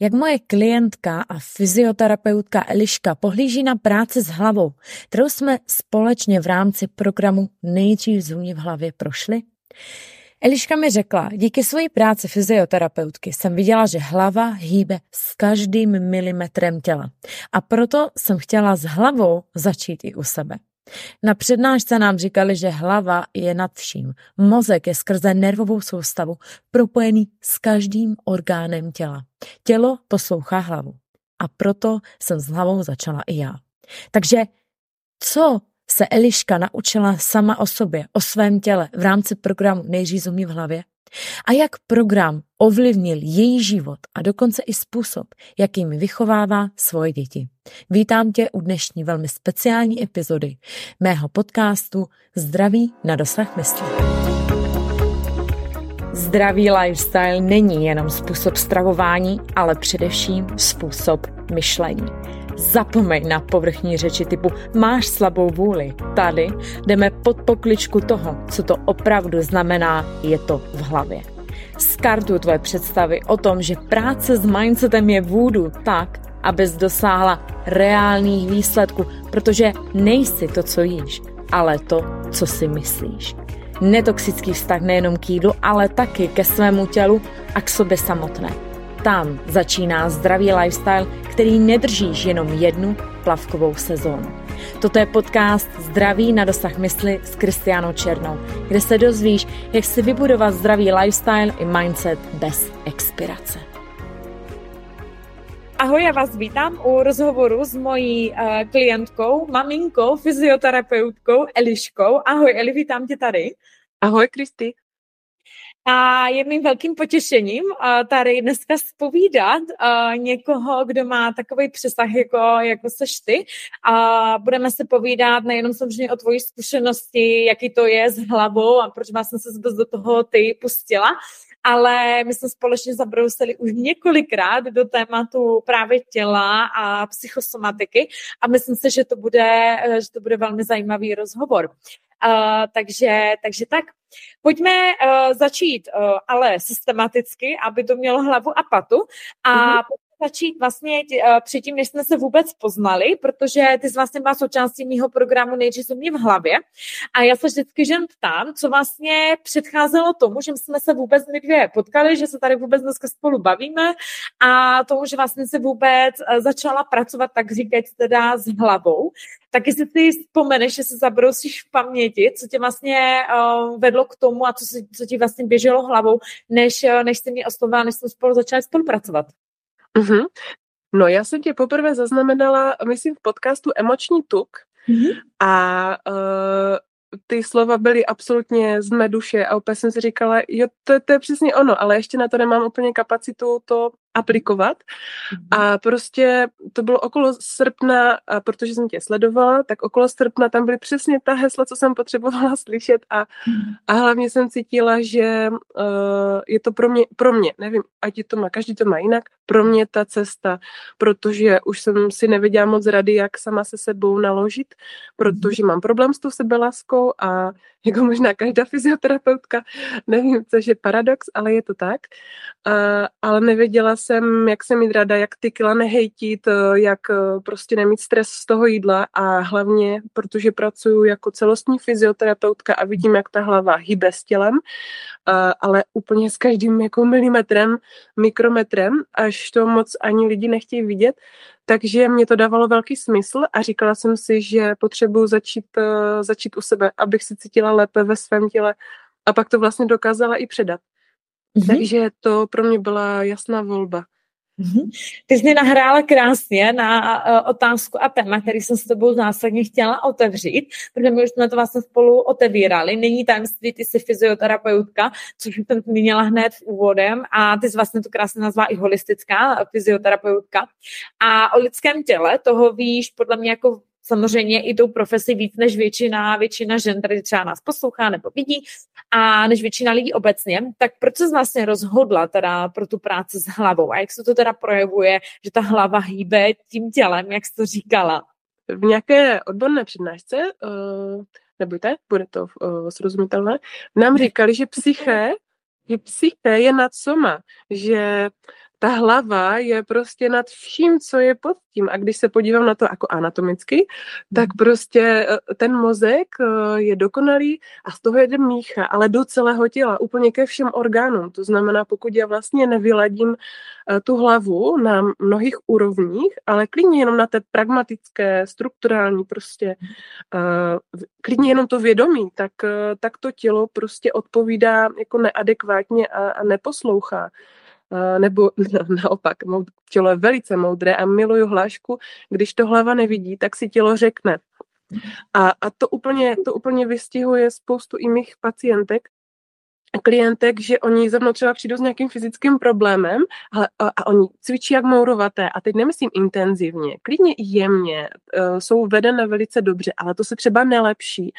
jak moje klientka a fyzioterapeutka Eliška pohlíží na práci s hlavou, kterou jsme společně v rámci programu Nejdřív zůni v hlavě prošli? Eliška mi řekla, díky své práci fyzioterapeutky jsem viděla, že hlava hýbe s každým milimetrem těla. A proto jsem chtěla s hlavou začít i u sebe. Na přednášce nám říkali, že hlava je nad vším. Mozek je skrze nervovou soustavu propojený s každým orgánem těla. Tělo poslouchá hlavu. A proto jsem s hlavou začala i já. Takže co se Eliška naučila sama o sobě, o svém těle v rámci programu Nejřízumí v hlavě? A jak program ovlivnil její život a dokonce i způsob, jakým vychovává svoje děti. Vítám tě u dnešní velmi speciální epizody mého podcastu Zdraví na dosah mysli. Zdravý lifestyle není jenom způsob stravování, ale především způsob myšlení. Zapomeň na povrchní řeči typu máš slabou vůli. Tady jdeme pod pokličku toho, co to opravdu znamená, je to v hlavě. Skartuj tvoje představy o tom, že práce s mindsetem je vůdu tak, abys dosáhla reálných výsledků, protože nejsi to, co jíš, ale to, co si myslíš. Netoxický vztah nejenom k jídlu, ale taky ke svému tělu a k sobě samotné. Tam začíná zdravý lifestyle, který nedržíš jenom jednu plavkovou sezónu. Toto je podcast Zdraví na dosah mysli s Kristianou Černou, kde se dozvíš, jak si vybudovat zdravý lifestyle i mindset bez expirace. Ahoj, já vás vítám u rozhovoru s mojí uh, klientkou, maminkou, fyzioterapeutkou Eliškou. Ahoj Eli, vítám tě tady. Ahoj Kristi. A je mým velkým potěšením uh, tady dneska spovídat uh, někoho, kdo má takový přesah, jako, jako seš ty. A budeme se povídat nejenom samozřejmě o tvojí zkušenosti, jaký to je s hlavou a proč jsem se vůbec do toho ty pustila, ale my jsme společně zabrousili už několikrát do tématu právě těla a psychosomatiky a myslím si, že to bude, že to bude velmi zajímavý rozhovor. Uh, takže, takže tak. Pojďme uh, začít, uh, ale systematicky, aby to mělo hlavu a patu. A mm-hmm začít vlastně uh, předtím, než jsme se vůbec poznali, protože ty jsi vlastně byla součástí mého programu Nejdřív mě v hlavě a já se vždycky žen ptám, co vlastně předcházelo tomu, že jsme se vůbec my dvě potkali, že se tady vůbec dneska spolu bavíme a tomu, že vlastně se vůbec uh, začala pracovat, tak říkat teda s hlavou. Tak jestli ty vzpomeneš, že se zabrousíš v paměti, co tě vlastně uh, vedlo k tomu a co, co ti vlastně běželo hlavou, než, než jsi mě oslovila, než jsme spolu začali spolupracovat. Mm-hmm. No já jsem tě poprvé zaznamenala, myslím, v podcastu Emoční tuk mm-hmm. a uh, ty slova byly absolutně z mé duše a opět jsem si říkala, jo, to, to je přesně ono, ale ještě na to nemám úplně kapacitu to aplikovat. Mm-hmm. A prostě to bylo okolo srpna, a protože jsem tě sledovala, tak okolo srpna tam byly přesně ta hesla, co jsem potřebovala slyšet a, mm-hmm. a hlavně jsem cítila, že uh, je to pro mě, pro mě, nevím, ať to má, každý to má jinak, pro mě ta cesta, protože už jsem si nevěděla moc rady, jak sama se sebou naložit, protože mm-hmm. mám problém s tou sebeláskou a jako možná každá fyzioterapeutka, nevím, což je paradox, ale je to tak. Uh, ale nevěděla jsem, jak se mít rada, jak ty kila nehejtit, eh, jak eh, prostě nemít stres z toho jídla a hlavně, protože pracuji jako celostní fyzioterapeutka a vidím, jak ta hlava hýbe s tělem, ale úplně s každým jako milimetrem, mikrometrem, až to moc ani lidi nechtějí vidět, takže mě to dávalo velký smysl a říkala jsem si, že potřebuji začít, eh, začít u sebe, abych se cítila lépe ve svém těle a pak to vlastně dokázala i předat. Mm-hmm. Takže to pro mě byla jasná volba. Mm-hmm. Ty jsi mě nahrála krásně na uh, otázku a téma, který jsem s tebou zásadně chtěla otevřít, protože my už jsme to vlastně spolu otevírali. Není tajemství, ty jsi fyzioterapeutka, což jsem zmínila hned v úvodem a ty jsi vlastně to krásně nazvala i holistická fyzioterapeutka. A o lidském těle toho víš podle mě jako samozřejmě i tou profesi víc než většina, většina žen, tady třeba nás poslouchá nebo vidí, a než většina lidí obecně, tak proč se vlastně rozhodla teda pro tu práci s hlavou a jak se to teda projevuje, že ta hlava hýbe tím tělem, jak jsi to říkala? V nějaké odborné přednášce, uh, nebojte, bude to uh, srozumitelné, nám říkali, že psyché, že psyché je nad soma, že ta hlava je prostě nad vším, co je pod tím. A když se podívám na to jako anatomicky, tak mhm. prostě eh, ten mozek eh, je dokonalý a z toho jede mícha, ale do celého těla, úplně ke všem orgánům. To znamená, pokud já vlastně nevyladím eh, tu hlavu na mnohých úrovních, ale klidně jenom na té pragmatické, strukturální prostě, klidně jenom to vědomí, tak, tak to tělo prostě odpovídá jako neadekvátně a, a neposlouchá nebo naopak, tělo je velice moudré a miluju hlášku, když to hlava nevidí, tak si tělo řekne. A, a to, úplně, to úplně vystihuje spoustu i mých pacientek, klientek, že oni za mnou třeba přijdou s nějakým fyzickým problémem ale, a, a oni cvičí jak mourovaté. A teď nemyslím intenzivně, klidně i jemně, uh, jsou vedené velice dobře, ale to se třeba nelepší.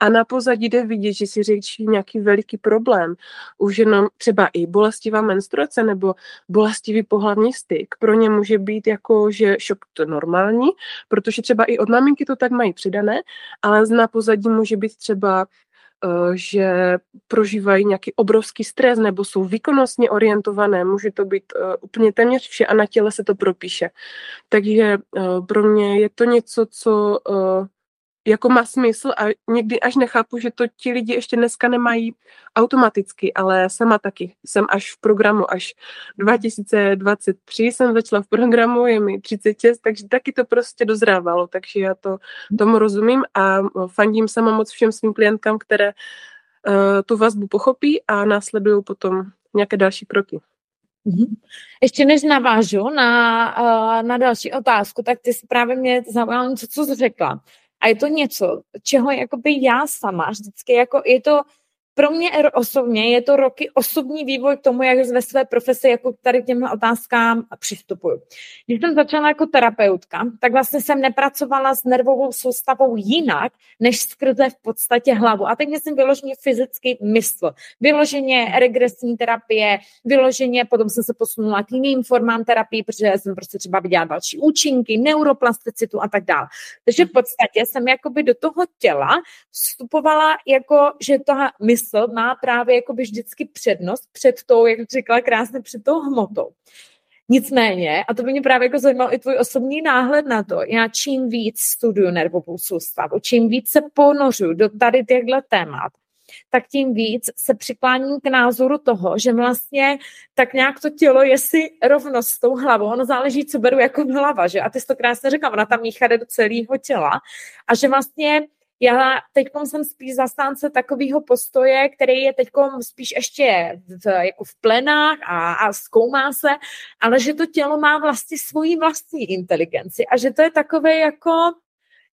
A na pozadí jde vidět, že si řeší nějaký veliký problém, už jenom třeba i bolestivá menstruace nebo bolestivý pohlavní styk, pro ně může být jako, že šok to normální, protože třeba i od maminky to tak mají přidané, ale na pozadí může být třeba že prožívají nějaký obrovský stres nebo jsou výkonnostně orientované, může to být uh, úplně téměř vše a na těle se to propíše. Takže uh, pro mě je to něco, co jako má smysl a někdy až nechápu, že to ti lidi ještě dneska nemají automaticky, ale sama taky. Jsem až v programu, až 2023 jsem začala v programu, je mi 36, takže taky to prostě dozrávalo, takže já to tomu rozumím a fandím sama moc všem svým klientkám, které uh, tu vazbu pochopí a následují potom nějaké další kroky. Mhm. Ještě než navážu na, na další otázku, tak ty jsi právě mě zaujala něco, co jsi řekla. A je to něco, čeho jakoby já sama vždycky, jako je to pro mě osobně je to roky osobní vývoj k tomu, jak ve své profesi jako tady k těmhle otázkám přistupuju. Když jsem začala jako terapeutka, tak vlastně jsem nepracovala s nervovou soustavou jinak, než skrze v podstatě hlavu. A teď myslím vyloženě fyzický mysl. Vyloženě regresní terapie, vyloženě, potom jsem se posunula k jiným formám terapii, protože jsem prostě třeba viděla další účinky, neuroplasticitu a tak dále. Takže v podstatě jsem jakoby do toho těla vstupovala jako, že ta mysl smysl má právě jakoby vždycky přednost před tou, jak říkala krásně, před tou hmotou. Nicméně, a to by mě právě jako zajímal i tvůj osobní náhled na to, já čím víc studuju nervovou soustavu, čím víc se ponořu do tady těchto témat, tak tím víc se přikláním k názoru toho, že vlastně tak nějak to tělo je si rovno s tou hlavou. Ono záleží, co beru jako hlava, že? A ty jsi to krásně řekla, ona tam míchá do celého těla. A že vlastně já teď jsem spíš zastánce takového postoje, který je teď spíš ještě v, jako v plenách a, a zkoumá se, ale že to tělo má vlastně svoji vlastní inteligenci a že to je takové jako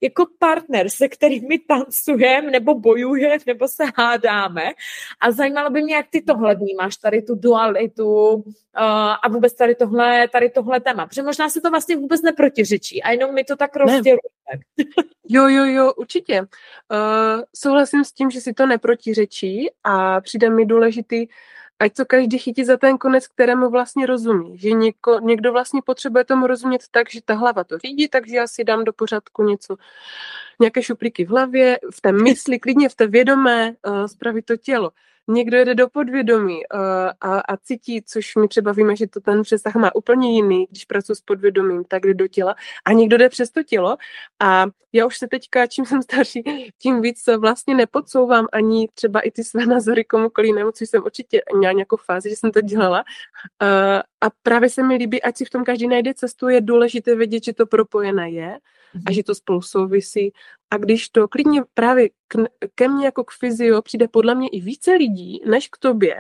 jako partner, se kterými tancujeme, nebo bojujeme, nebo se hádáme. A zajímalo by mě, jak ty tohle vnímáš, tady tu dualitu uh, a vůbec tady tohle, tady tohle téma. Protože možná se to vlastně vůbec neprotiřečí a jenom mi to tak rozděluje. Jo, jo, jo, určitě. Uh, souhlasím s tím, že si to neprotiřečí a přijde mi důležitý ať to každý chytí za ten konec, kterému vlastně rozumí. Že něko, někdo vlastně potřebuje tomu rozumět tak, že ta hlava to řídí, takže já si dám do pořádku něco, nějaké šuplíky v hlavě, v té mysli, klidně v té vědomé, uh, spravit to tělo někdo jede do podvědomí uh, a, a cítí, což my třeba víme, že to ten přesah má úplně jiný, když pracuji s podvědomím, tak jde do těla a někdo jde přes to tělo. A já už se teďka, čím jsem starší, tím víc vlastně nepodsouvám ani třeba i ty své názory komukoliv jinému, což jsem určitě měla nějakou fázi, že jsem to dělala. Uh, a právě se mi líbí, ať si v tom každý najde cestu, je důležité vědět, že to propojené je a že to spolu souvisí. A když to klidně právě k, ke mně jako k fyzio přijde podle mě i více lidí než k tobě,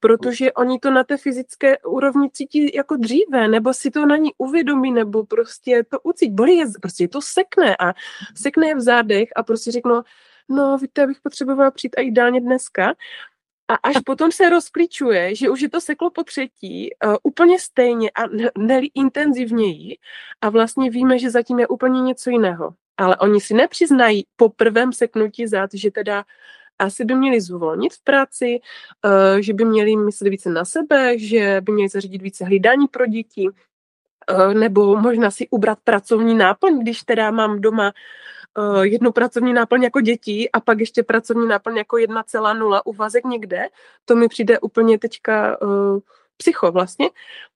protože oni to na té fyzické úrovni cítí jako dříve, nebo si to na ní uvědomí, nebo prostě to ucít. Bolí je, prostě to sekne a sekne je v zádech a prostě řeknou, no víte, já bych potřebovala přijít a ideálně dneska. A až potom se rozklíčuje, že už je to seklo po třetí, uh, úplně stejně a ne intenzivněji a vlastně víme, že zatím je úplně něco jiného. Ale oni si nepřiznají po prvém seknutí zad, že teda asi by měli zvolnit v práci, uh, že by měli myslet více na sebe, že by měli zařídit více hlídání pro děti, uh, nebo možná si ubrat pracovní náplň, když teda mám doma uh, jednu pracovní náplň jako dětí a pak ještě pracovní náplň jako 1,0 uvazek někde, to mi přijde úplně teďka uh, psycho vlastně,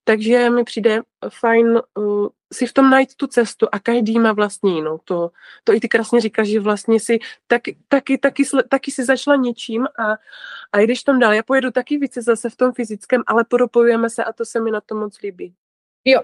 takže mi přijde fajn uh, si v tom najít tu cestu a každý má vlastně jinou. To, to i ty krásně říkáš, že vlastně si taky, taky, taky, taky si začala něčím a, a jdeš tam dál. Já pojedu taky více zase v tom fyzickém, ale propojujeme se a to se mi na to moc líbí. Jo,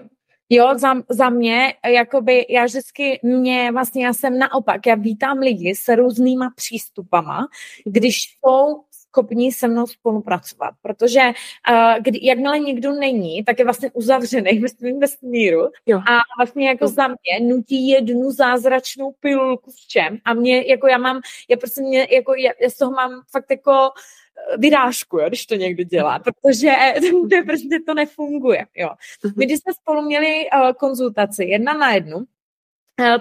Jo, za, za mě, jakoby, já vždycky, mě, vlastně já jsem naopak, já vítám lidi s různýma přístupama, když jsou schopní se mnou spolupracovat, protože uh, kdy, jakmile někdo není, tak je vlastně uzavřený ve svém vesmíru jo. a vlastně jako jo. za mě nutí jednu zázračnou pilulku v čem a mě, jako já mám, já prostě mě, jako já, já z toho mám fakt jako vyrážku, jo, když to někdo dělá, protože to prostě to nefunguje. Jo. Mhm. My když jsme spolu měli uh, konzultaci jedna na jednu,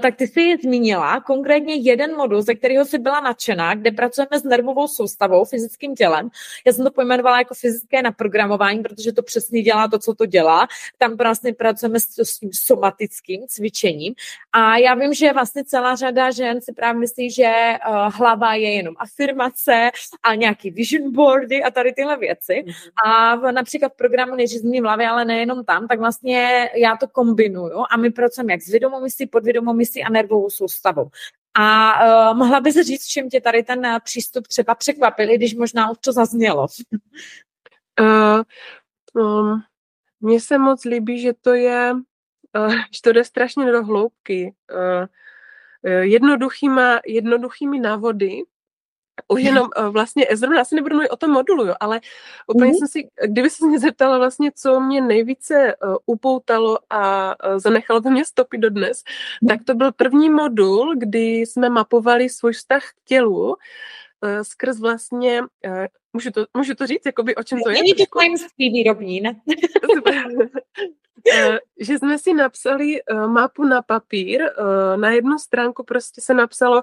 tak ty jsi zmínila konkrétně jeden modul, ze kterého jsi byla nadšená, kde pracujeme s nervovou soustavou, fyzickým tělem. Já jsem to pojmenovala jako fyzické naprogramování, protože to přesně dělá to, co to dělá. Tam vlastně pracujeme s, s tím somatickým cvičením. A já vím, že vlastně celá řada žen si právě myslí, že uh, hlava je jenom afirmace a nějaký vision boardy a tady tyhle věci. Mm-hmm. A v, například v programu Neřízení hlavy, ale nejenom tam, tak vlastně já to kombinuju a my pracujeme jak s vědomostí, podvědomostí, vědomomyslí a nervovou soustavou. A uh, mohla bys říct, čím tě tady ten uh, přístup třeba překvapil, když možná už to zaznělo? Uh, um, mně se moc líbí, že to je, uh, že to jde strašně do hloubky. Uh, jednoduchýma, jednoduchými návody, už jenom uh, vlastně, zrovna asi nebudu mluvit o tom modulu, jo, ale úplně mm-hmm. jsem si, kdyby se mě zeptala vlastně, co mě nejvíce uh, upoutalo a uh, zanechalo to mě stopy dodnes, mm-hmm. tak to byl první modul, kdy jsme mapovali svůj vztah k tělu uh, skrz vlastně, můžu to, můžu to říct, jakoby o čem to je? Není to tajemství výrobní, ne? Eh, že jsme si napsali uh, mapu na papír. Uh, na jednu stránku prostě se napsalo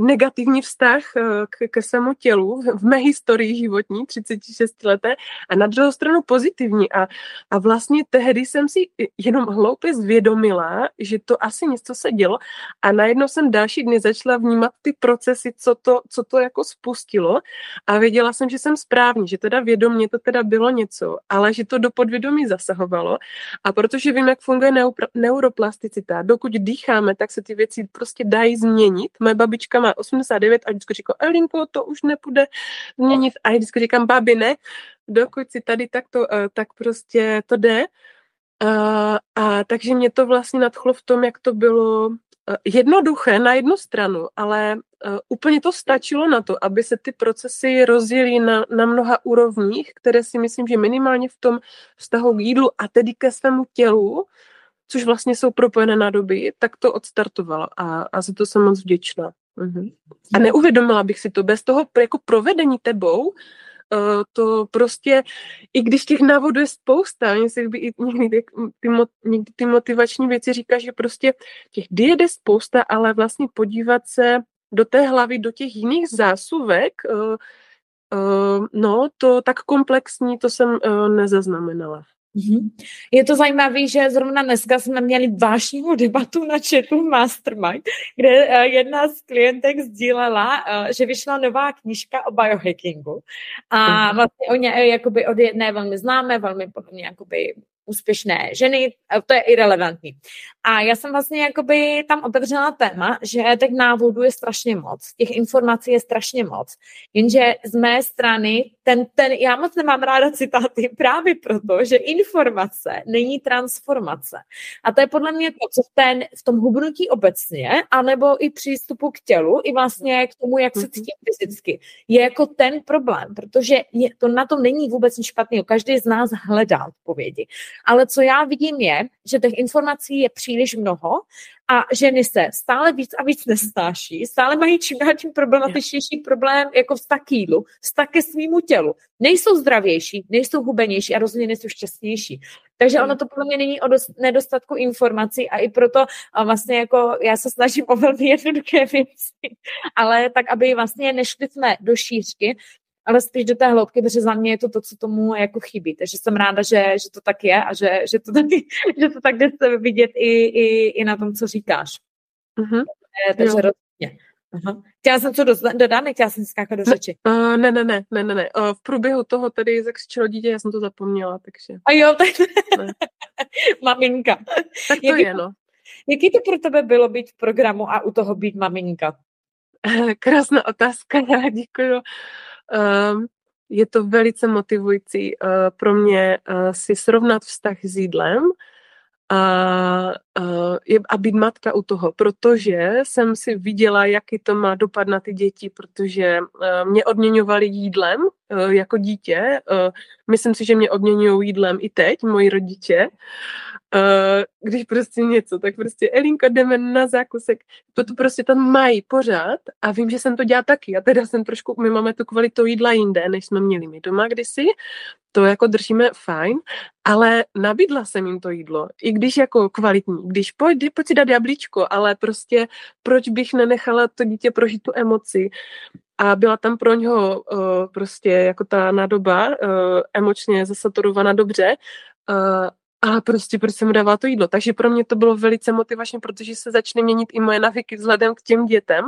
negativní vztah k, ke svému tělu v mé historii životní, 36 leté, a na druhou stranu pozitivní. A, a vlastně tehdy jsem si jenom hloupě zvědomila, že to asi něco se dělo a najednou jsem další dny začala vnímat ty procesy, co to, co to jako spustilo a věděla jsem, že jsem správně, že teda vědomě to teda bylo něco, ale že to do podvědomí zasahovalo a protože vím, jak funguje neuroplasticita, dokud dýcháme, tak se ty věci prostě dají změnit. Moje babička má 89 a vždycky říká, Elinko, to už nepůjde změnit. A já vždycky říkám, babi, ne, dokud si tady tak, to, eh, tak prostě to jde. A, a takže mě to vlastně nadchlo v tom, jak to bylo Eh, jednoduché na jednu stranu, ale uh, úplně to stačilo na to, aby se ty procesy rozjeli na, na mnoha úrovních, které si myslím, že minimálně v tom vztahu k jídlu a tedy ke svému tělu, což vlastně jsou propojené na doby, tak to odstartovalo a, a za to jsem moc vděčná. Uh-huh. A neuvědomila bych si to bez toho jako provedení tebou, Uh, to prostě, i když těch návodů je spousta, se by i někdy ty, někdy motivační věci říká, že prostě těch diet je spousta, ale vlastně podívat se do té hlavy, do těch jiných zásuvek, uh, uh, no, to tak komplexní, to jsem nezaznamenala. Mhm. Je to zajímavé, že zrovna dneska jsme měli vášnivou debatu na chatu Mastermind, kde eh, jedna z klientek sdílela, eh, že vyšla nová knížka o biohackingu. A mhm. vlastně o ně, eh, jakoby od jedné velmi známé, velmi podobně jakoby úspěšné ženy, to je irrelevantní. A já jsem vlastně jakoby tam otevřela téma, že těch návodů je strašně moc, těch informací je strašně moc, jenže z mé strany ten, ten, já moc nemám ráda citáty právě proto, že informace není transformace. A to je podle mě to, co v, ten, v tom hubnutí obecně, anebo i přístupu k tělu, i vlastně k tomu, jak se mhm. cítím fyzicky, je jako ten problém, protože je, to na tom není vůbec nic špatného. Každý z nás hledá odpovědi. Ale co já vidím je, že těch informací je příliš mnoho a ženy se stále víc a víc nestáší, stále mají čím dál tím problematičnější problém jako vztah k jídlu, vztah ke svýmu tělu. Nejsou zdravější, nejsou hubenější a rozhodně nejsou šťastnější. Takže ono to podle mě není o dost, nedostatku informací a i proto a vlastně jako já se snažím o velmi jednoduché věci, ale tak, aby vlastně nešli jsme do šířky, ale spíš do té hloubky, protože za mě je to to, co tomu jako chybí. Takže jsem ráda, že, že to tak je a že, že, to, tak, že to tak jde vidět i, i, i na tom, co říkáš. Mm-hmm. Takže rozhodně. Aha. Chtěla jsem co dodat, nechtěla jsem skákat do řeči. Uh, ne, ne, ne, ne, ne, ne. Uh, v průběhu toho tedy zakřičelo dítě, já jsem to zapomněla, takže... A jo, tak... Maminka. Tak to jaký, je, no. Jaký to pro tebe bylo být v programu a u toho být maminka? Krásná otázka, já děkuju. Um, je to velice motivující uh, pro mě uh, si srovnat vztah s jídlem a, a, a být matka u toho, protože jsem si viděla, jaký to má dopad na ty děti, protože mě odměňovali jídlem jako dítě. Myslím si, že mě odměňují jídlem i teď, moji rodiče. Uh, když prostě něco, tak prostě Elinko, jdeme na zákusek. To, to prostě tam mají pořád a vím, že jsem to dělala taky. A teda jsem trošku, my máme tu kvalitu jídla jinde, než jsme měli my doma kdysi. To jako držíme fajn, ale nabídla jsem jim to jídlo. I když jako kvalitní. Když pojď, pojď si dát jablíčko, ale prostě proč bych nenechala to dítě prožít tu emoci a byla tam pro něho uh, prostě jako ta nádoba uh, emočně zasaturovaná dobře uh, a prostě proč jsem mu dávala to jídlo. Takže pro mě to bylo velice motivační, protože se začne měnit i moje navyky vzhledem k těm dětem.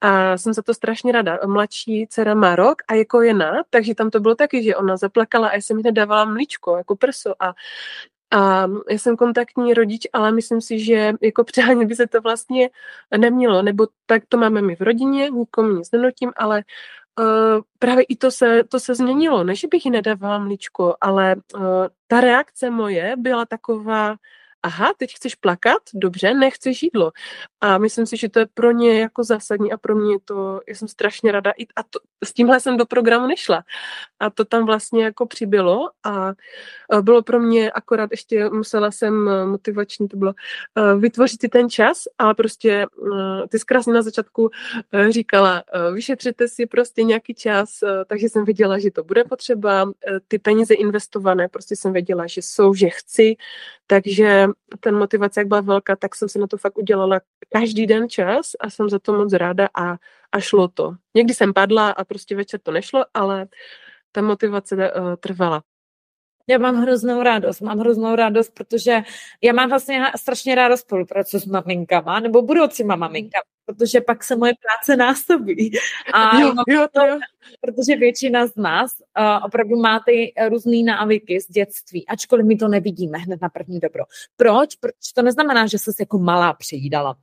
A jsem za to strašně rada. Mladší dcera má rok a je kojena, takže tam to bylo taky, že ona zaplakala a já jsem jí nedávala mlíčko, jako prso. A a já jsem kontaktní rodič, ale myslím si, že jako přehánět by se to vlastně nemělo, nebo tak to máme my v rodině, nikomu nic nenutím, ale uh, právě i to se, to se změnilo. Ne, že bych ji nedávala mlíčko, ale uh, ta reakce moje byla taková, aha, teď chceš plakat, dobře, nechceš jídlo. A myslím si, že to je pro ně jako zásadní a pro mě to, já jsem strašně rada. A to, s tímhle jsem do programu nešla. A to tam vlastně jako přibylo a bylo pro mě akorát ještě musela jsem e, motivační, to bylo e, vytvořit si ten čas, ale prostě e, ty zkrásně na začátku říkala, vyšetřete si prostě nějaký čas, takže jsem věděla, že to bude potřeba, ty peníze investované, prostě jsem věděla, že jsou, že chci, takže ten motivace, jak byla velká, tak jsem se na to fakt udělala každý den čas a jsem za to moc ráda a, a šlo to. Někdy jsem padla a prostě večer to nešlo, ale ta motivace uh, trvala. Já mám hroznou radost, mám hroznou radost, protože já mám vlastně strašně ráda spolupráci s maminkama, nebo budoucíma maminkama, protože pak se moje práce násobí. A jo, jo, to, jo. Protože většina z nás uh, opravdu má ty různé návyky z dětství, ačkoliv my to nevidíme hned na první dobro. Proč? Protože to neznamená, že jsi jako malá přejídala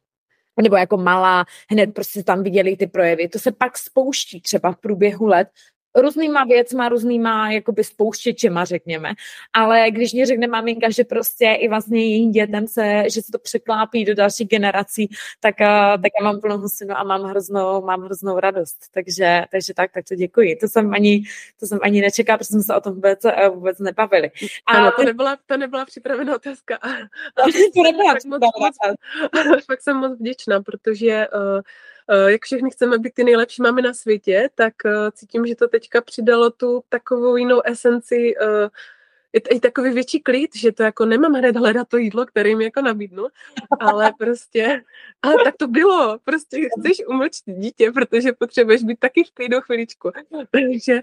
nebo jako malá, hned prostě tam viděli ty projevy. To se pak spouští třeba v průběhu let, různýma věcma, různýma jakoby spouštěčema, řekněme. Ale když mě řekne maminka, že prostě i vlastně jejím dětem se, že se to překlápí do dalších generací, tak, eh, tak já mám plnou husinu a mám hroznou, mám hroznou radost. Takže, takže tak, tak to děkuji. To jsem ani, to jsem ani nečekala, protože jsme se o tom vůbec, eh, vůbec nebavili. A ano, to nebyla, to nebyla připravená otázka. to nebyla připravená otázka. Fakt jsem moc vděčná, protože uh, jak všechny chceme být ty nejlepší máme na světě, tak eh, cítím, že to teďka přidalo tu takovou jinou esenci eh, je to i takový větší klid, že to jako nemám hned hledat to jídlo, které jim jako nabídnu, ale prostě, ale tak to bylo, prostě chceš umlčit dítě, protože potřebuješ být taky v klidu chviličku. Takže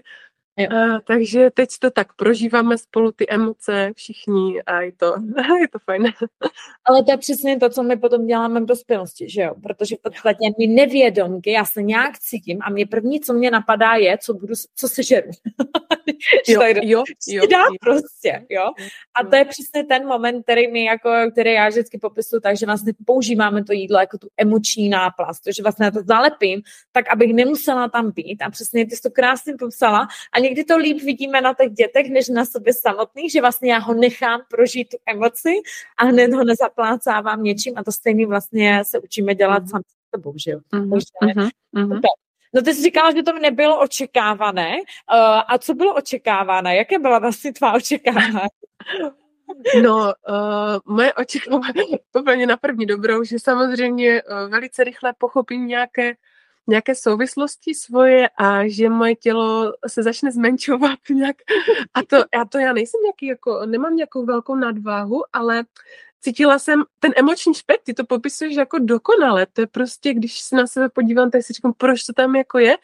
a, takže teď to tak prožíváme spolu ty emoce všichni a je to, je to fajn. Ale to je přesně to, co my potom děláme v dospělosti, že jo? Protože v podstatě my nevědomky, já se nějak cítím a mě první, co mě napadá, je, co budu, co se žeru. jo, jo, jo, dá jo. prostě, jo? A to je přesně ten moment, který mi jako, který já vždycky popisuju, takže vlastně používáme to jídlo jako tu emoční náplast, že vlastně to zalepím, tak abych nemusela tam být a přesně ty jsi to krásně popsala a někdy to líp vidíme na těch dětech, než na sobě samotných, že vlastně já ho nechám prožít tu emoci a hned ho nezaplácávám něčím a to stejný vlastně se učíme dělat mm-hmm. sami s sebou, že jo. Takže, mm-hmm. No ty jsi říkala, že to nebylo očekávané. Uh, a co bylo očekávané? Jaké byla vlastně tvá očekávání? No, uh, moje očekávání úplně na první dobrou, že samozřejmě uh, velice rychle pochopím nějaké nějaké souvislosti svoje a že moje tělo se začne zmenšovat nějak. A to já, to já nejsem nějaký, jako, nemám nějakou velkou nadváhu, ale cítila jsem ten emoční špekt, ty to popisuješ jako dokonale, to je prostě, když se na sebe podívám, tak si říkám, proč to tam jako je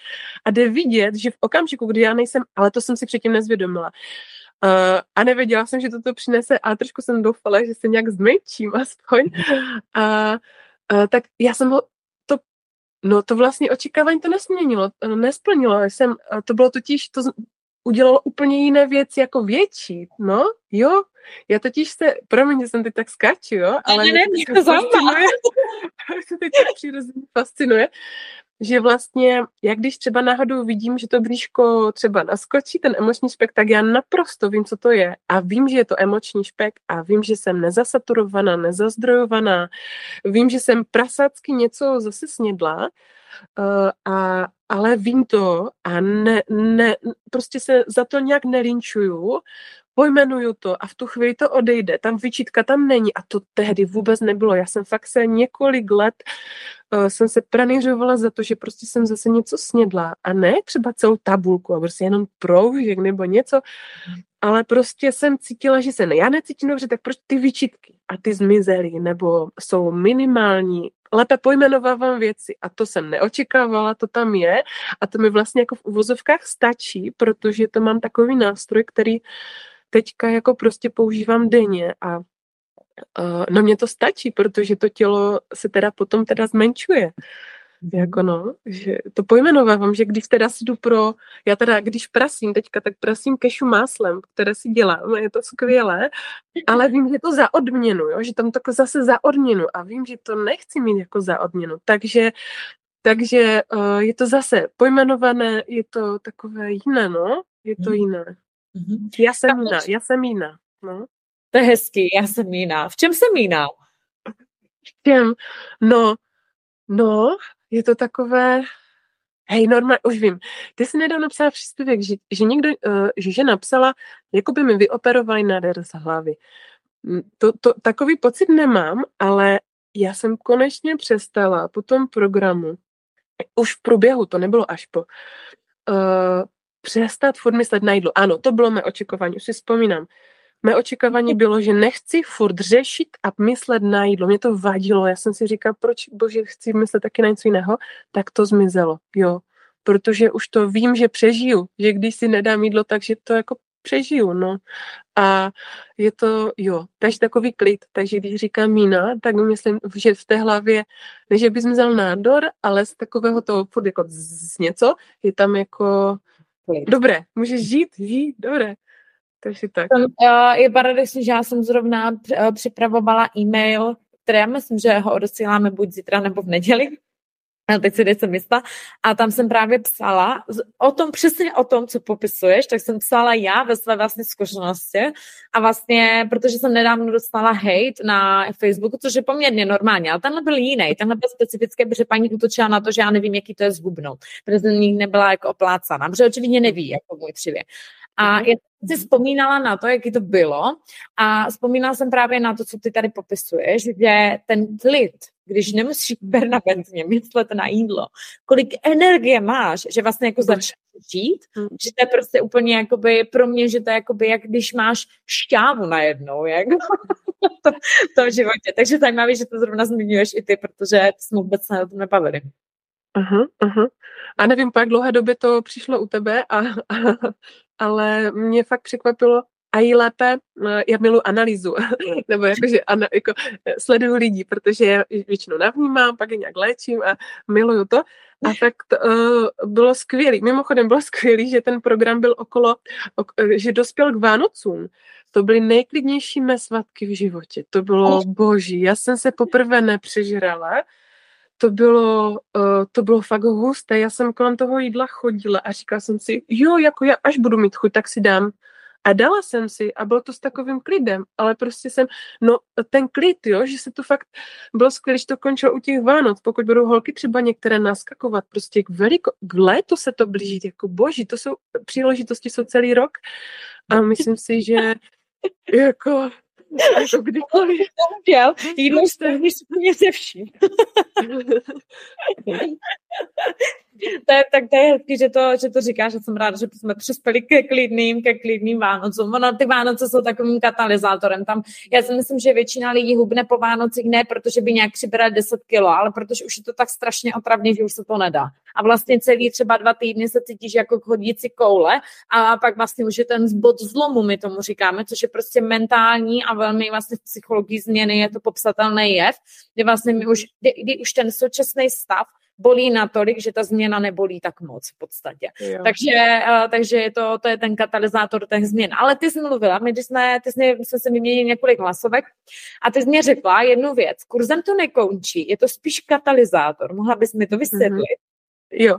a jde vidět, že v okamžiku, kdy já nejsem, ale to jsem si předtím nezvědomila, Uh, a nevěděla jsem, že toto přinese a trošku jsem doufala, že se nějak zmenším aspoň. A uh, tak já jsem ho no to vlastně očekávání to nesměnilo, nesplnilo. Jsem, to bylo totiž, to udělalo úplně jiné věci jako větší, no, jo. Já totiž se, promiň, že jsem teď tak skáču, jo, ale ne, ne, mě to fascinuje, se teď tak přirozeně fascinuje, že vlastně, jak když třeba náhodou vidím, že to bříško třeba naskočí, ten emoční špek, tak já naprosto vím, co to je. A vím, že je to emoční špek a vím, že jsem nezasaturovaná, nezazdrojovaná, vím, že jsem prasácky něco zase snědla, uh, a, ale vím to a ne, ne, prostě se za to nějak nelinčuju, pojmenuju to a v tu chvíli to odejde. Tam vyčítka tam není a to tehdy vůbec nebylo. Já jsem fakt se několik let uh, jsem se pranířovala za to, že prostě jsem zase něco snědla a ne třeba celou tabulku a prostě jenom proužek nebo něco, ale prostě jsem cítila, že se ne, já necítím dobře, tak proč ty vyčítky a ty zmizely nebo jsou minimální, lépe pojmenovávám věci a to jsem neočekávala, to tam je a to mi vlastně jako v uvozovkách stačí, protože to mám takový nástroj, který teďka jako prostě používám denně a uh, no mě to stačí, protože to tělo se teda potom teda zmenšuje. Mhm. Jako no, že to pojmenovávám, že když teda si jdu pro, já teda když prasím teďka, tak prasím kešu máslem, které si dělám, je to skvělé, ale vím, že to za odměnu, jo, že tam to zase za odměnu a vím, že to nechci mít jako za odměnu, takže takže uh, je to zase pojmenované, je to takové jiné, no, je to mhm. jiné. Mm-hmm. Já jsem jiná, já jsem jiná. No. To je hezký, já jsem jiná. V čem jsem jiná? V čem? No, no, je to takové, hej, normálně, už vím, ty jsi nedávno napsala příspěvek, že, že někdo, uh, že žena psala, jako by mi vyoperovali nádher z hlavy. To, to, takový pocit nemám, ale já jsem konečně přestala po tom programu, už v průběhu, to nebylo až po, uh, přestat furt myslet na jídlo. Ano, to bylo mé očekávání, už si vzpomínám. Mé očekávání bylo, že nechci furt řešit a myslet na jídlo. Mě to vadilo. Já jsem si říkala, proč, bože, chci myslet taky na něco jiného. Tak to zmizelo, jo. Protože už to vím, že přežiju. Že když si nedám jídlo, takže to jako přežiju, no. A je to, jo, takže takový klid. Takže když říkám mína, tak myslím, že v té hlavě, ne, že bys zmizel nádor, ale z takového toho furt jako z něco, je tam jako Dobré, můžeš žít, žít, dobré. Takže tak. Je paradoxní, že já jsem zrovna eh, připravovala e-mail, který já myslím, že ho odesíláme buď zítra nebo v neděli, a teď si jistá. A tam jsem právě psala o tom, přesně o tom, co popisuješ, tak jsem psala já ve své vlastní zkušenosti a vlastně, protože jsem nedávno dostala hate na Facebooku, což je poměrně normální, ale tenhle byl jiný, tenhle byl specifický, protože paní utočila na to, že já nevím, jaký to je zhubnout, protože jsem nikdy nebyla jako oplácána, protože očividně neví, jako můj třivě. A mhm. já si vzpomínala na to, jaký to bylo a vzpomínala jsem právě na to, co ty tady popisuješ, že ten klid, když nemusíš permanentně myslet na jídlo, kolik energie máš, že vlastně jako začneš žít, hmm. že to je prostě úplně jakoby, pro mě, že to je jakoby, jak když máš šťávu najednou, jak to, to v životě. Takže zajímavé, že to zrovna zmiňuješ i ty, protože jsme vůbec se o tom nebavili. Aha, aha. A nevím, po jak dlouhé době to přišlo u tebe, a, a, ale mě fakt překvapilo, a jí lépe, eh, já miluji analýzu, nebo jakože ana, jako, eh, sleduju lidi, protože já většinou navnímám, pak je nějak léčím a miluju to. A tak to, uh, bylo skvělý. Mimochodem bylo skvělý, že ten program byl okolo, ok, že dospěl k Vánocům. To byly nejklidnější mé svatky v životě. To bylo boží. Já jsem se poprvé nepřežrala. To bylo, uh, to bylo fakt husté. Já jsem kolem toho jídla chodila a říkala jsem si, jo, jako já až budu mít chuť, tak si dám a dala jsem si a bylo to s takovým klidem, ale prostě jsem, no ten klid, jo, že se to fakt, bylo skvělé, když to končilo u těch Vánoc, pokud budou holky třeba některé naskakovat, prostě k, veliko, k létu se to blíží, jako boží, to jsou, příležitosti jsou celý rok a myslím si, že jako jako kdykoliv. Bohužel, stojí úplně ze vším. to je, tak to je hezky, že to, že to říkáš, že jsem ráda, že jsme přispěli ke klidným, ke klidným Vánocům. Ono, ty Vánoce jsou takovým katalyzátorem. Tam, já si myslím, že většina lidí hubne po Vánocích ne, protože by nějak přibrali 10 kilo, ale protože už je to tak strašně otravně, že už se to nedá. A vlastně celý třeba dva týdny se cítíš jako chodící koule a pak vlastně už je ten bod zlomu, my tomu říkáme, což je prostě mentální a velmi vlastně v psychologii změny je to popsatelný jev, kdy vlastně my už, kdy, kdy už ten současný stav bolí natolik, že ta změna nebolí tak moc v podstatě. Jo. Takže, uh, takže je to, to je ten katalyzátor těch změn. Ale ty jsi mluvila, my jsme, ty jsme, jsme se vyměnili několik hlasovek a ty jsi mě řekla jednu věc. Kurzem to nekončí, je to spíš katalyzátor. Mohla bys mi to vysvětlit? Mm-hmm. Jo,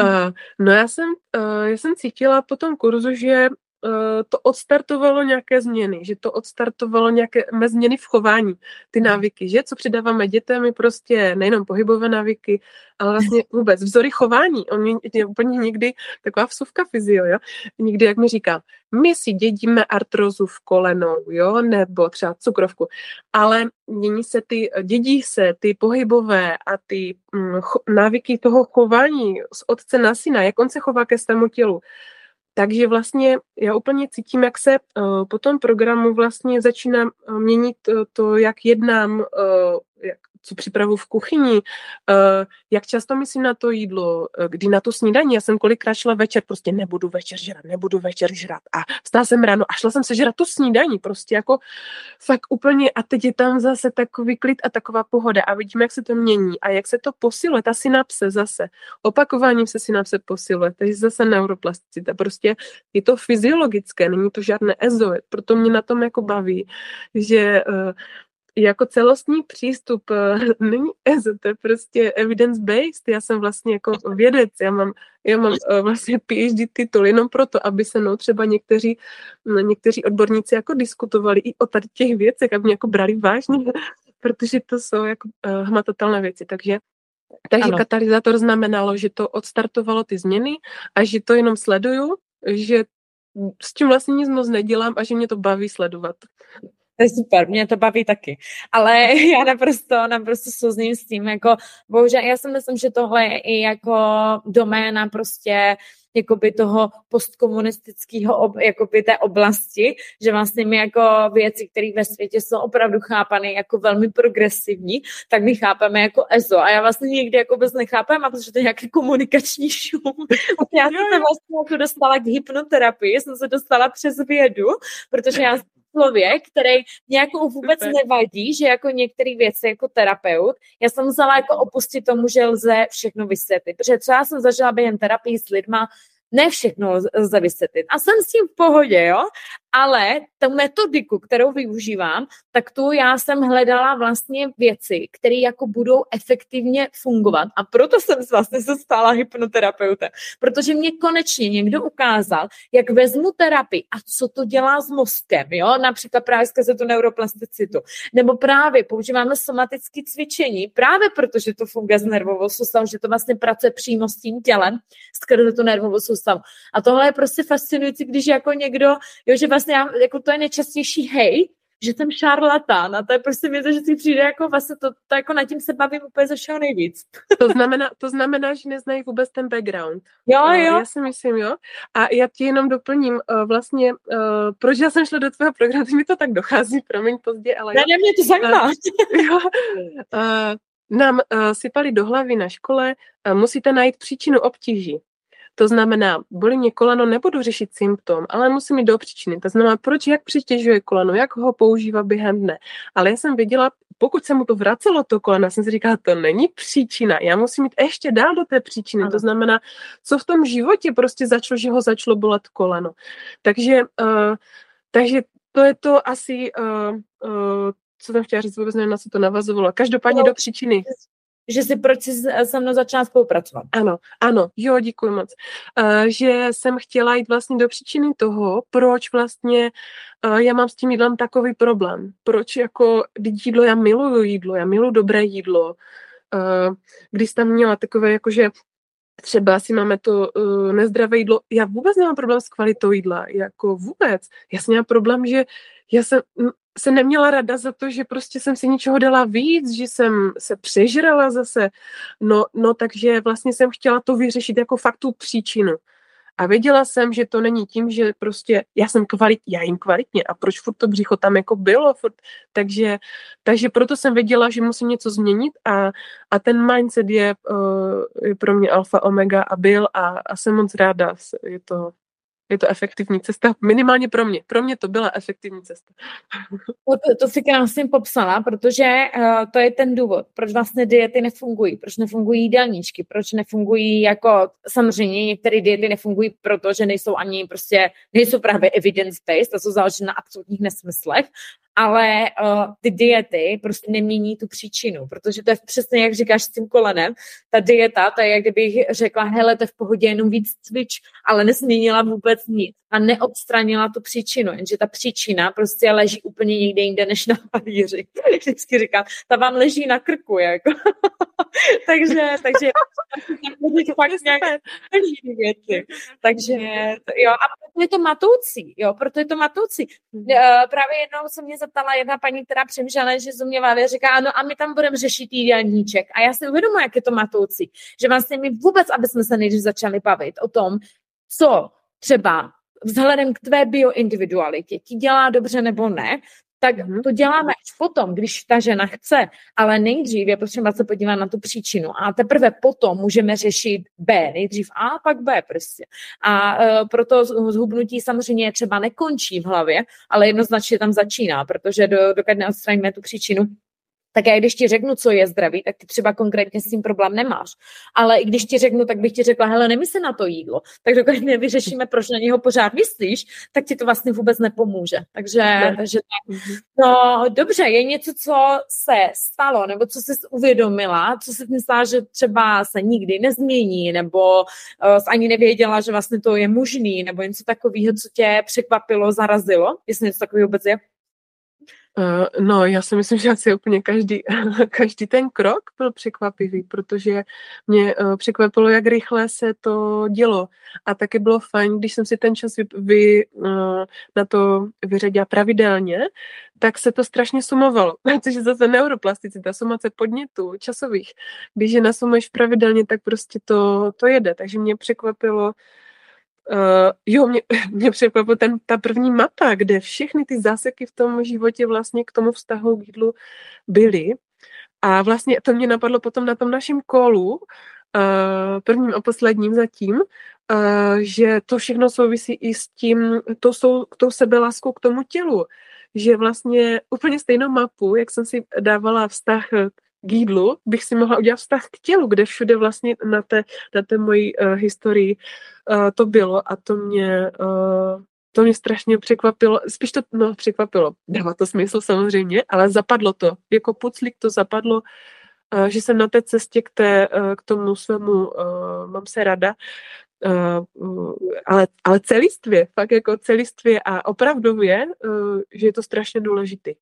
uh, no já jsem, uh, já jsem cítila po tom kurzu, že to odstartovalo nějaké změny, že to odstartovalo nějaké změny v chování, ty mhm. návyky, že co přidáváme dětem je prostě nejenom pohybové návyky, ale vlastně vůbec vzory chování. On mě úplně někdy taková vsuvka fyzio, jo? Někdy, jak mi říká, my si dědíme artrozu v kolenou, jo, nebo třeba cukrovku, ale mění se ty, dědí se ty pohybové a ty mm, cho, návyky toho chování z otce na syna, jak on se chová ke svému tělu. Takže vlastně já úplně cítím, jak se uh, po tom programu vlastně začíná uh, měnit uh, to, jak jednám, jak co připravu v kuchyni, uh, jak často myslím na to jídlo, uh, kdy na to snídaní, já jsem kolikrát šla večer, prostě nebudu večer žrat, nebudu večer žrat. A vstala jsem ráno a šla jsem se žrat to snídaní, prostě jako fakt úplně a teď je tam zase takový klid a taková pohoda a vidím, jak se to mění a jak se to posiluje, ta synapse zase, opakováním se synapse posiluje, takže zase neuroplasticita, prostě je to fyziologické, není to žádné ezo, proto mě na tom jako baví, že uh, jako celostní přístup eh, není je prostě evidence-based. Já jsem vlastně jako vědec, já mám, já mám eh, vlastně PhD titul jenom proto, aby se mnou třeba někteří, někteří odborníci jako diskutovali i o tady těch věcech, aby mě jako brali vážně, protože to jsou jako uh, hmatatelné věci. Takže takže ano. katalyzátor znamenalo, že to odstartovalo ty změny a že to jenom sleduju, že s tím vlastně nic moc nedělám a že mě to baví sledovat. To je super, mě to baví taky. Ale já naprosto, naprosto souzním s tím, jako bohužel, já si myslím, že tohle je i jako doména prostě jakoby toho postkomunistického ob, jakoby té oblasti, že vlastně my jako věci, které ve světě jsou opravdu chápané jako velmi progresivní, tak my chápeme jako EZO. A já vlastně někdy jako vůbec nechápem, a protože to je nějaký komunikační šum. já jsem se vlastně jako dostala k hypnoterapii, jsem se dostala přes vědu, protože já člověk, který nějakou vůbec Super. nevadí, že jako některé věci jako terapeut, já jsem musela jako opustit tomu, že lze všechno vysvětlit. Protože co já jsem zažila během terapii s lidma, ne všechno lze vysvětlit. A jsem s tím v pohodě, jo? Ale tu metodiku, kterou využívám, tak tu já jsem hledala vlastně věci, které jako budou efektivně fungovat. A proto jsem vlastně se stala hypnoterapeutem, protože mě konečně někdo ukázal, jak vezmu terapii. A co to dělá s mozkem, jo, například právě skrze tu neuroplasticitu, nebo právě používáme somatické cvičení, právě protože to funguje s nervovou soustavou, že to vlastně pracuje přímo s tím tělem, skrze tu nervovou soustavu. A tohle je prostě fascinující, když jako někdo, jo, že vlastně já, jako to je nejčastější hej, že jsem šarlatán a to je prostě mě to, že si přijde jako vlastně to, to jako nad tím se bavím úplně ze všeho nejvíc. To znamená, to znamená, že neznají vůbec ten background. Jo, jo. Já si myslím, jo. A já ti jenom doplním, vlastně, proč já jsem šla do tvého programu, mi to tak dochází, promiň pozdě, ale... Ne, ne, mě to zajímá. jo, nám sypali do hlavy na škole, musíte najít příčinu obtíží. To znamená, bolí mě koleno, nebudu řešit symptom, ale musím jít do příčiny. To znamená, proč, jak přitěžuje koleno, jak ho používá během dne. Ale já jsem věděla, pokud se mu to vracelo to koleno, jsem si říkala, to není příčina, já musím jít ještě dál do té příčiny. Ano. To znamená, co v tom životě prostě začalo, že ho začalo bolet koleno. Takže, uh, takže to je to asi, uh, uh, co jsem chtěla říct, vůbec nevím, na co to navazovalo. Každopádně no, do příčiny že si proč jsi se mnou začala spolupracovat. Ano, ano, jo, děkuji moc. Uh, že jsem chtěla jít vlastně do příčiny toho, proč vlastně uh, já mám s tím jídlem takový problém. Proč jako jídlo, já miluju jídlo, já miluju dobré jídlo. Uh, když tam měla takové jakože třeba si máme to uh, nezdravé jídlo, já vůbec nemám problém s kvalitou jídla, jako vůbec. Já jsem měla problém, že já jsem, se neměla rada za to, že prostě jsem si ničeho dala víc, že jsem se přežrala zase. No, no takže vlastně jsem chtěla to vyřešit jako fakt tu příčinu. A věděla jsem, že to není tím, že prostě já jsem kvalitní, já jim kvalitně a proč furt to břicho tam jako bylo, furt, takže, takže proto jsem věděla, že musím něco změnit a, a ten mindset je, uh, je pro mě alfa omega a byl a, a jsem moc ráda, je to je to efektivní cesta, minimálně pro mě. Pro mě to byla efektivní cesta. To, to si krásně popsala, protože uh, to je ten důvod, proč vlastně diety nefungují, proč nefungují jídelníčky, proč nefungují jako, samozřejmě některé diety nefungují, protože nejsou ani prostě, nejsou právě evidence-based, to jsou založené na absolutních nesmyslech, ale uh, ty diety prostě nemění tu příčinu, protože to je přesně, jak říkáš s tím kolenem, ta dieta, to je, jak kdybych řekla, hele, to je v pohodě, jenom víc cvič, ale nesměnila vůbec nic a neodstranila tu příčinu, jenže ta příčina prostě leží úplně někde jinde než na palíři. Vždycky říkám, ta vám leží na krku, jako. takže, takže takže fakt věci. Takže jo, a proto je to matoucí, jo, proto je to matoucí. Uh, právě jednou se mě zeptala jedna paní, která přemýšlela, že zuměvá, říká, ano, a my tam budeme řešit jídelníček. A já si uvědomuji, jak je to matoucí, že vlastně my vůbec, aby jsme se nejdřív začali bavit o tom, co třeba vzhledem k tvé bioindividualitě ti dělá dobře nebo ne, tak mhm. to děláme až potom, když ta žena chce, ale nejdřív je potřeba se podívat na tu příčinu a teprve potom můžeme řešit B, nejdřív A, pak B prostě. A uh, proto zhubnutí samozřejmě třeba nekončí v hlavě, ale jednoznačně tam začíná, protože do, dokud neodstraníme tu příčinu, tak já když ti řeknu, co je zdravý, tak ty třeba konkrétně s tím problém nemáš. Ale i když ti řeknu, tak bych ti řekla, hele, nemysli na to jídlo. Tak dokud nevyřešíme, proč na něho pořád myslíš, tak ti to vlastně vůbec nepomůže. Takže, ne. takže tak. Mhm. No dobře, je něco, co se stalo, nebo co jsi uvědomila, co jsi myslela, že třeba se nikdy nezmění, nebo uh, ani nevěděla, že vlastně to je možný, nebo něco takového, co tě překvapilo, zarazilo, jestli něco takového vůbec je? Uh, no, já si myslím, že asi úplně každý, každý ten krok byl překvapivý, protože mě uh, překvapilo, jak rychle se to dělo. A taky bylo fajn, když jsem si ten čas vy, vy, uh, na to vyřadila pravidelně, tak se to strašně sumovalo. Což je zase neuroplasticita, sumace podnětů časových. Když je nasumuješ pravidelně, tak prostě to, to jede. Takže mě překvapilo, Uh, jo, mě, mě překvapila ten, ta první mapa, kde všechny ty záseky v tom životě vlastně k tomu vztahu k jídlu byly. A vlastně to mě napadlo potom na tom našem kolu, uh, prvním a posledním zatím, uh, že to všechno souvisí i s tím, tou, sou, tou sebeláskou k tomu tělu. Že vlastně úplně stejnou mapu, jak jsem si dávala vztah k jídlu, bych si mohla udělat vztah k tělu, kde všude vlastně na té, na té mojí uh, historii uh, to bylo a to mě, uh, to mě strašně překvapilo, spíš to no, překvapilo, dává to smysl samozřejmě, ale zapadlo to, jako puclík to zapadlo, uh, že jsem na té cestě k, té, uh, k tomu svému uh, mám se rada, Uh, ale, ale celistvě, fakt jako celistvě a opravdově, uh, že je to strašně důležitý.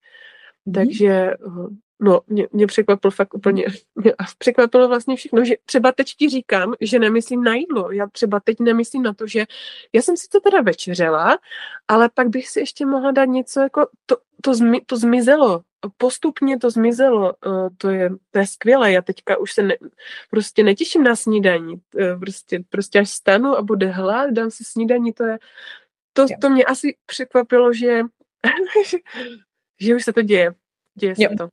Mm. Takže uh, No, mě, mě překvapilo fakt úplně, mě překvapilo vlastně všechno, že třeba teď ti říkám, že nemyslím na jídlo, já třeba teď nemyslím na to, že já jsem si to teda večeřela, ale pak bych si ještě mohla dát něco jako, to, to, zmi, to zmizelo, postupně to zmizelo, uh, to je, to je skvělé, já teďka už se ne, prostě netěším na snídaní, uh, prostě, prostě až stanu a bude hlad, dám si snídaní, to je, to, to mě asi překvapilo, že, že už se to děje, děje se to.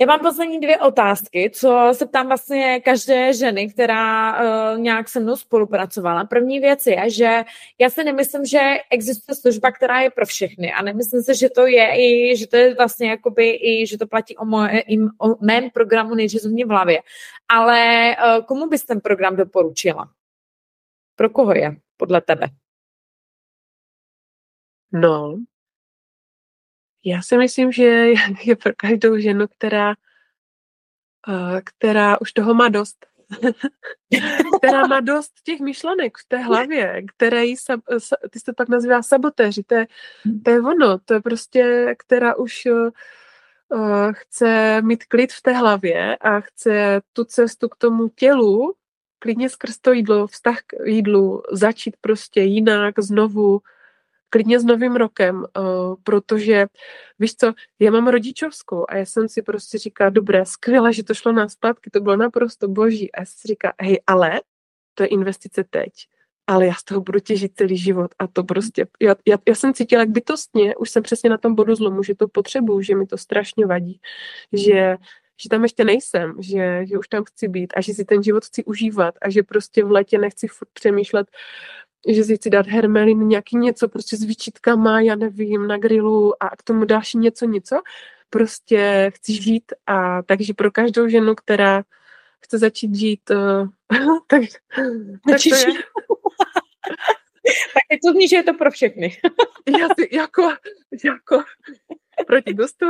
Já mám poslední dvě otázky, co se ptám vlastně každé ženy, která uh, nějak se mnou spolupracovala. První věc je, že já si nemyslím, že existuje služba, která je pro všechny a nemyslím si, že to je i, že to je vlastně jakoby i, že to platí o, moje, i o mém programu nejdřív mě v hlavě. Ale uh, komu bys ten program doporučila? Pro koho je, podle tebe? No, já si myslím, že je pro každou ženu, která, eh, která už toho má dost. která má dost těch myšlenek v té hlavě, které jí, sab, ty se pak nazývá sabotéři, to je, to je ono, to je prostě, která už uh, chce mít klid v té hlavě a chce tu cestu k tomu tělu, klidně skrz to jídlo, vztah k jídlu, začít prostě jinak, znovu, klidně s novým rokem, uh, protože víš co, já mám rodičovskou a já jsem si prostě říká, dobré, skvěle, že to šlo na zpátky, to bylo naprosto boží. A já si říká, hej, ale to je investice teď ale já z toho budu těžit celý život a to prostě, já, já, já jsem cítila jak bytostně, už jsem přesně na tom bodu zlomu, že to potřebuju, že mi to strašně vadí, že, že tam ještě nejsem, že, že už tam chci být a že si ten život chci užívat a že prostě v letě nechci furt přemýšlet že si chci dát hermelin, nějaký něco prostě s výčitkama, já nevím, na grilu a k tomu dáš něco, něco. Prostě chci žít a takže pro každou ženu, která chce začít žít, uh, tak, tak to je. tak teď to zní, že je to pro všechny. Já si, jako, jako, proti gustu.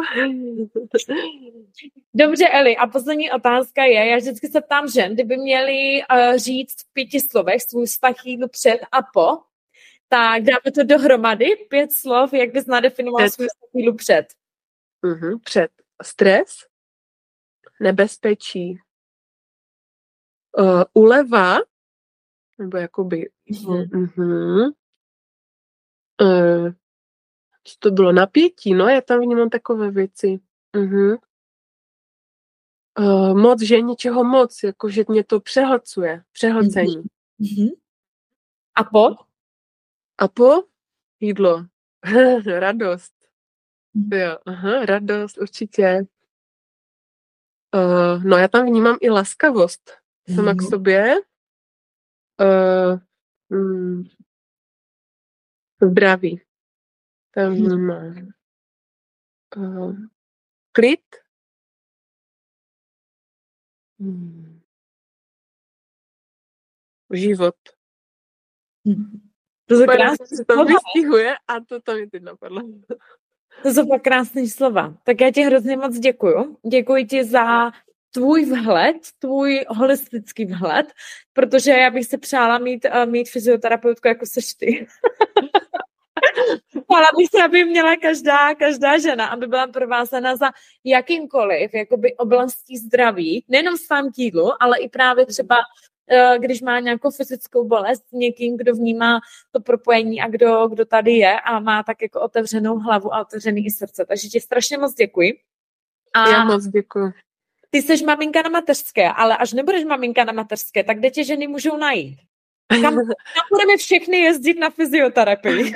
Dobře, Eli, a poslední otázka je, já vždycky se ptám žen, kdyby měli uh, říct v pěti slovech svůj vztah jídlu před a po, tak dáme to dohromady, pět slov, jak bys nadefinoval svůj vztah jídlu před. Uh-huh, před. Stres, nebezpečí, uh, uleva, nebo jakoby uh-huh. Uh-huh. Uh, co to bylo, napětí, no, já tam vnímám takové věci. Uh-huh. Uh, moc, že něčeho moc, jako že mě to přehlcuje, přehlcení. Uh-huh. A po? A po? Jídlo. radost. Uh-huh. Jo, aha, radost, určitě. Uh, no já tam vnímám i laskavost sama uh-huh. k sobě. Uh, mm, zdraví. Tam vnímám. Uh, klid. Hmm. Život. To jsou krásné to vystihuje a to, to mi teď napadlo. To jsou pak krásné slova. Tak já ti hrozně moc děkuju. Děkuji ti za tvůj vhled, tvůj holistický vhled, protože já bych se přála mít, uh, mít fyzioterapeutku jako seš ty. Ale bych se, aby měla každá, každá žena, aby byla provázena za jakýmkoliv jakoby oblastí zdraví, nejenom svém tídlu, ale i právě třeba eh, když má nějakou fyzickou bolest někým, kdo vnímá to propojení a kdo, kdo tady je a má tak jako otevřenou hlavu a otevřený srdce. Takže ti strašně moc děkuji. A Já moc děkuji. Ty jsi maminka na mateřské, ale až nebudeš maminka na mateřské, tak kde tě ženy můžou najít? Kam, kam budeme všechny jezdit na fyzioterapii?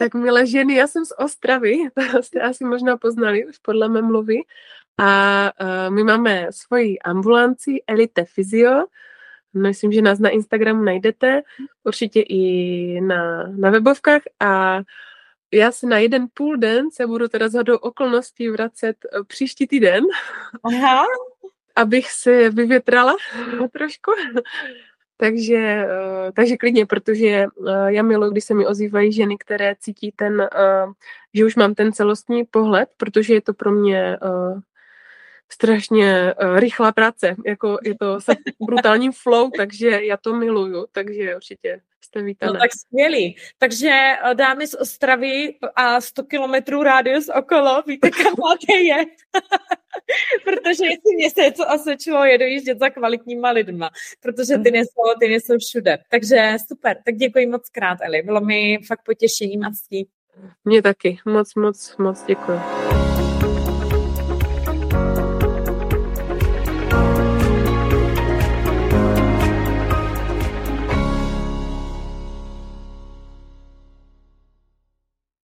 tak milé ženy, já jsem z Ostravy, to jste asi možná poznali už podle mé mluvy. A uh, my máme svoji ambulanci Elite Physio. Myslím, že nás na Instagramu najdete, určitě i na, na webovkách a já se na jeden půl den se budu teda z hodou okolností vracet e, příští týden. Aha. Abych se vyvětrala trošku. Takže, eh, takže klidně, protože eh, já miluji, když se mi ozývají ženy, které cítí ten, eh, že už mám ten celostní pohled, protože je to pro mě strašně rychlá práce, jako je to se brutálním flow, takže já to miluju, takže určitě jste vítané. No tak skvělý. Takže dámy z Ostravy a 100 kilometrů rádius okolo, víte, kam máte jet. protože jestli mě se něco osvědčilo, je dojíždět za kvalitníma lidma, protože ty nejsou, ty nejsou všude. Takže super, tak děkuji moc krát, Eli. Bylo mi fakt potěšením a ctí. Mně taky. Moc, moc, moc děkuji.